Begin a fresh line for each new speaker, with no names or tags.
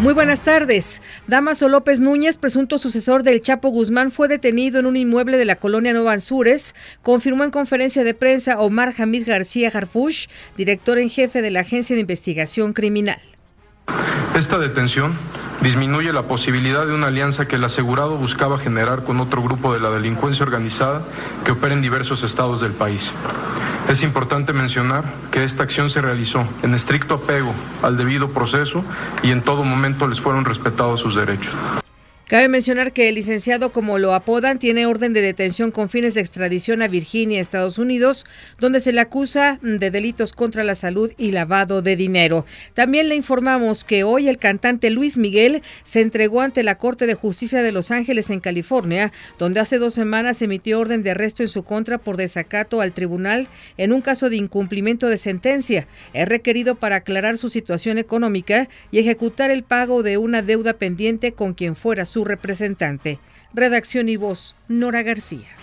Muy buenas tardes. Damaso López Núñez, presunto sucesor del Chapo Guzmán, fue detenido en un inmueble de la colonia Nueva Anzures, confirmó en conferencia de prensa Omar Hamid García Harfush, director en jefe de la Agencia de Investigación Criminal.
Esta detención disminuye la posibilidad de una alianza que el asegurado buscaba generar con otro grupo de la delincuencia organizada que opera en diversos estados del país. Es importante mencionar que esta acción se realizó en estricto apego al debido proceso y en todo momento les fueron respetados sus derechos.
Cabe mencionar que el licenciado, como lo apodan, tiene orden de detención con fines de extradición a Virginia, Estados Unidos, donde se le acusa de delitos contra la salud y lavado de dinero. También le informamos que hoy el cantante Luis Miguel se entregó ante la Corte de Justicia de Los Ángeles en California, donde hace dos semanas emitió orden de arresto en su contra por desacato al tribunal en un caso de incumplimiento de sentencia. Es requerido para aclarar su situación económica y ejecutar el pago de una deuda pendiente con quien fuera su representante. Redacción y voz, Nora García.